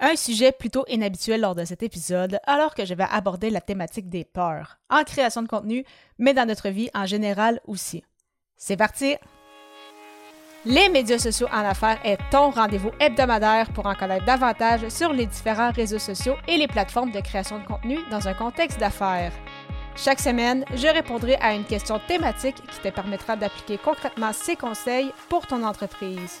Un sujet plutôt inhabituel lors de cet épisode, alors que je vais aborder la thématique des peurs, en création de contenu, mais dans notre vie en général aussi. C'est parti! Les médias sociaux en affaires est ton rendez-vous hebdomadaire pour en connaître davantage sur les différents réseaux sociaux et les plateformes de création de contenu dans un contexte d'affaires. Chaque semaine, je répondrai à une question thématique qui te permettra d'appliquer concrètement ces conseils pour ton entreprise.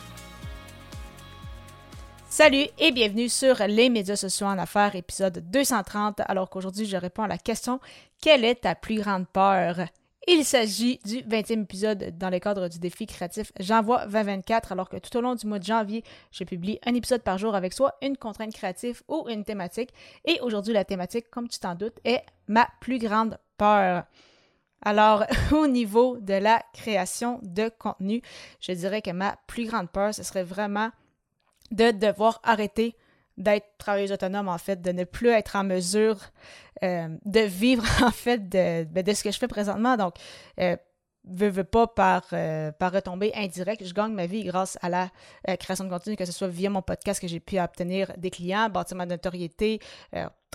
Salut et bienvenue sur les médias sociaux en affaires, épisode 230, alors qu'aujourd'hui je réponds à la question Quelle est ta plus grande peur? Il s'agit du 20e épisode dans le cadre du défi créatif J'envoie 2024, alors que tout au long du mois de janvier, je publie un épisode par jour avec soit une contrainte créative ou une thématique. Et aujourd'hui, la thématique, comme tu t'en doutes, est ma plus grande peur. Alors, au niveau de la création de contenu, je dirais que ma plus grande peur, ce serait vraiment de devoir arrêter d'être travailleuse autonome, en fait, de ne plus être en mesure euh, de vivre, en fait, de, ben, de, ce que je fais présentement. Donc, euh, veux, veux pas par, euh, par retombée je gagne ma vie grâce à la euh, création de contenu, que ce soit via mon podcast que j'ai pu obtenir des clients, bâtir ma notoriété,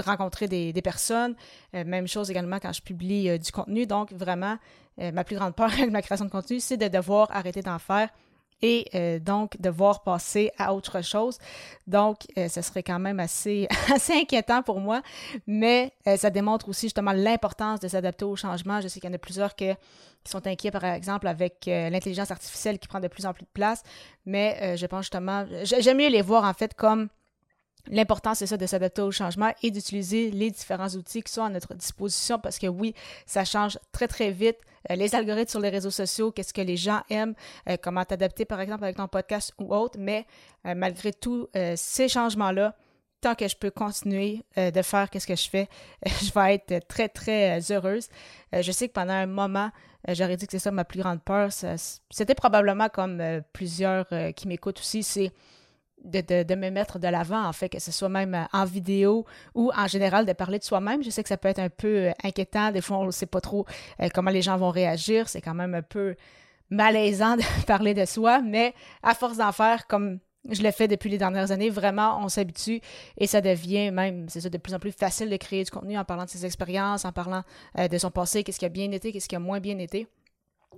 rencontrer des, des personnes. même chose également quand je publie du contenu. Donc, vraiment, ma plus grande peur avec ma création de contenu, c'est de devoir arrêter d'en faire et euh, donc devoir passer à autre chose. Donc, euh, ce serait quand même assez, assez inquiétant pour moi, mais euh, ça démontre aussi justement l'importance de s'adapter au changement. Je sais qu'il y en a plusieurs qui sont inquiets, par exemple, avec l'intelligence artificielle qui prend de plus en plus de place, mais je pense justement, j'aime mieux les voir en fait comme L'important, c'est ça, de s'adapter au changement et d'utiliser les différents outils qui sont à notre disposition parce que oui, ça change très, très vite. Euh, les algorithmes sur les réseaux sociaux, qu'est-ce que les gens aiment, euh, comment t'adapter, par exemple, avec ton podcast ou autre. Mais euh, malgré tous ces changements-là, tant que je peux continuer de faire qu'est-ce que je fais, je vais être très, très heureuse. je sais que pendant un moment, j'aurais dit que c'est ça ma plus grande peur. C'était probablement comme plusieurs qui m'écoutent aussi, c'est de, me mettre de l'avant, en fait, que ce soit même euh, en vidéo ou en général de parler de soi-même. Je sais que ça peut être un peu euh, inquiétant. Des fois, on ne sait pas trop euh, comment les gens vont réagir. C'est quand même un peu malaisant de parler de soi, mais à force d'en faire comme je l'ai fait depuis les dernières années, vraiment, on s'habitue et ça devient même, c'est ça, de plus en plus facile de créer du contenu en parlant de ses expériences, en parlant de son passé, qu'est-ce qui a bien été, qu'est-ce qui a moins bien été.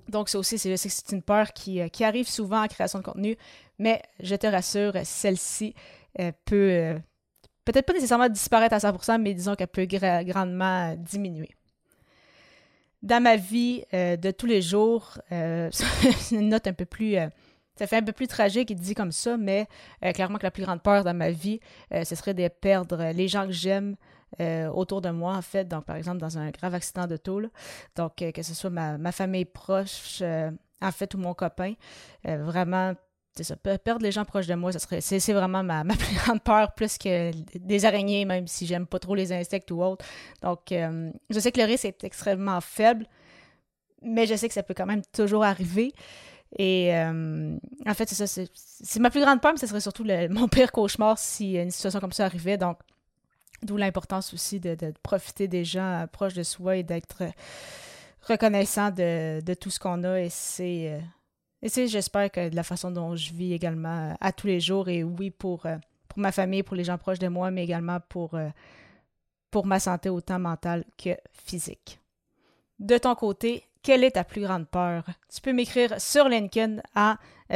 Donc, ça aussi, c'est une peur qui, qui, arrive souvent en création de contenu, mais je te rassure, celle-ci euh, peut euh, peut-être pas nécessairement disparaître à 100%, mais disons qu'elle peut grandement diminuer. Dans ma vie de tous les jours, une note un peu plus ça fait un peu plus tragique, il dit comme ça, mais clairement que la plus grande peur dans ma vie, ce serait de perdre les gens que j'aime, euh, autour de moi, en fait. Donc, par exemple, dans un grave accident de taux. Donc, euh, que ce soit ma, famille proche, euh, en fait, ou mon copain. vraiment, ça, perdre les gens proches de moi, ça serait, c'est, vraiment ma, plus grande peur, plus que des araignées, même si j'aime pas trop les insectes ou autres. Donc, je sais que le risque est extrêmement faible, mais je sais que ça peut quand même toujours arriver. Et en fait, c'est ça, c'est, ma plus grande peur, mais ce serait surtout mon pire cauchemar si une situation comme ça arrivait. Donc, D'où l'importance aussi de, profiter des gens proches de soi et d'être reconnaissant de, tout ce qu'on a. Et c'est, euh, et c'est, j'espère que de la façon dont je vis également euh, à tous les jours, et oui, pour, euh, pour ma famille, pour les gens proches de moi, mais également pour, pour ma santé autant mentale que physique. De ton côté, quelle est ta plus grande peur? Tu peux m'écrire sur LinkedIn en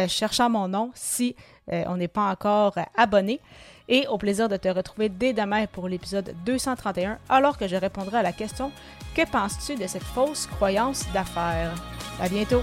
cherchant mon nom si on n'est pas encore abonné et au plaisir de te retrouver dès demain pour l'épisode 231 alors que je répondrai à la question Que penses-tu de cette fausse croyance d'affaires? À bientôt!